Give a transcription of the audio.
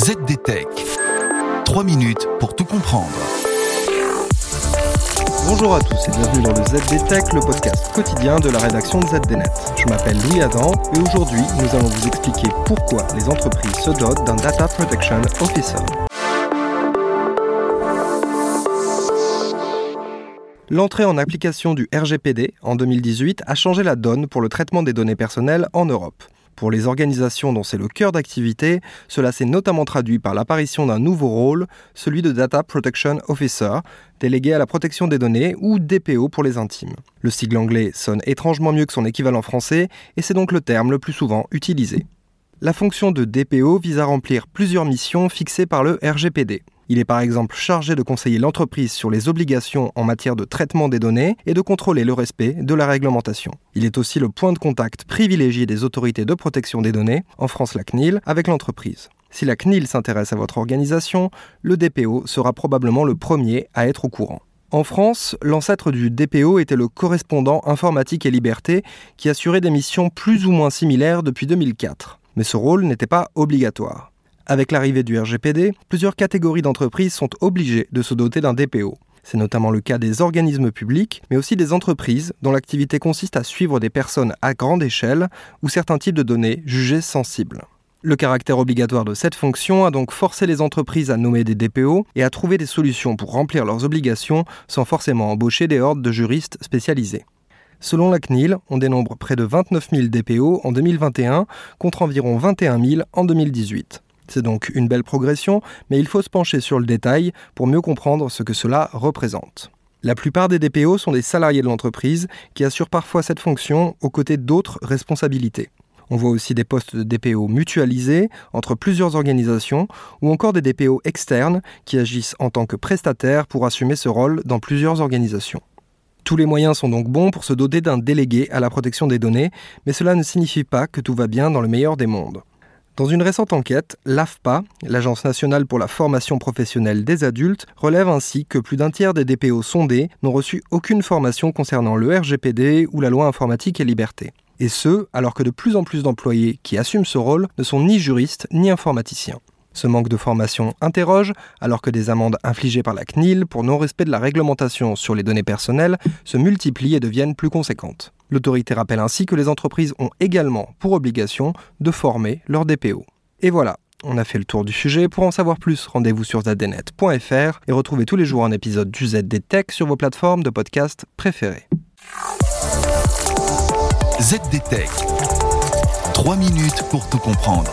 ZDTech. 3 minutes pour tout comprendre. Bonjour à tous et bienvenue dans le ZDTech, le podcast quotidien de la rédaction de ZDNet. Je m'appelle Louis Adam et aujourd'hui nous allons vous expliquer pourquoi les entreprises se dotent d'un Data Protection Officer. L'entrée en application du RGPD en 2018 a changé la donne pour le traitement des données personnelles en Europe. Pour les organisations dont c'est le cœur d'activité, cela s'est notamment traduit par l'apparition d'un nouveau rôle, celui de Data Protection Officer, délégué à la protection des données ou DPO pour les intimes. Le sigle anglais sonne étrangement mieux que son équivalent français et c'est donc le terme le plus souvent utilisé. La fonction de DPO vise à remplir plusieurs missions fixées par le RGPD. Il est par exemple chargé de conseiller l'entreprise sur les obligations en matière de traitement des données et de contrôler le respect de la réglementation. Il est aussi le point de contact privilégié des autorités de protection des données, en France la CNIL, avec l'entreprise. Si la CNIL s'intéresse à votre organisation, le DPO sera probablement le premier à être au courant. En France, l'ancêtre du DPO était le correspondant informatique et liberté qui assurait des missions plus ou moins similaires depuis 2004. Mais ce rôle n'était pas obligatoire. Avec l'arrivée du RGPD, plusieurs catégories d'entreprises sont obligées de se doter d'un DPO. C'est notamment le cas des organismes publics, mais aussi des entreprises dont l'activité consiste à suivre des personnes à grande échelle ou certains types de données jugées sensibles. Le caractère obligatoire de cette fonction a donc forcé les entreprises à nommer des DPO et à trouver des solutions pour remplir leurs obligations sans forcément embaucher des hordes de juristes spécialisés. Selon la CNIL, on dénombre près de 29 000 DPO en 2021 contre environ 21 000 en 2018. C'est donc une belle progression, mais il faut se pencher sur le détail pour mieux comprendre ce que cela représente. La plupart des DPO sont des salariés de l'entreprise qui assurent parfois cette fonction aux côtés d'autres responsabilités. On voit aussi des postes de DPO mutualisés entre plusieurs organisations ou encore des DPO externes qui agissent en tant que prestataires pour assumer ce rôle dans plusieurs organisations. Tous les moyens sont donc bons pour se doter d'un délégué à la protection des données, mais cela ne signifie pas que tout va bien dans le meilleur des mondes. Dans une récente enquête, l'AFPA, l'Agence nationale pour la formation professionnelle des adultes, relève ainsi que plus d'un tiers des DPO sondés n'ont reçu aucune formation concernant le RGPD ou la loi informatique et liberté. Et ce, alors que de plus en plus d'employés qui assument ce rôle ne sont ni juristes ni informaticiens. Ce manque de formation interroge, alors que des amendes infligées par la CNIL pour non-respect de la réglementation sur les données personnelles se multiplient et deviennent plus conséquentes. L'autorité rappelle ainsi que les entreprises ont également pour obligation de former leurs DPO. Et voilà, on a fait le tour du sujet. Pour en savoir plus, rendez-vous sur zdnet.fr et retrouvez tous les jours un épisode du ZD Tech sur vos plateformes de podcast préférées. ZD Tech. 3 minutes pour tout comprendre.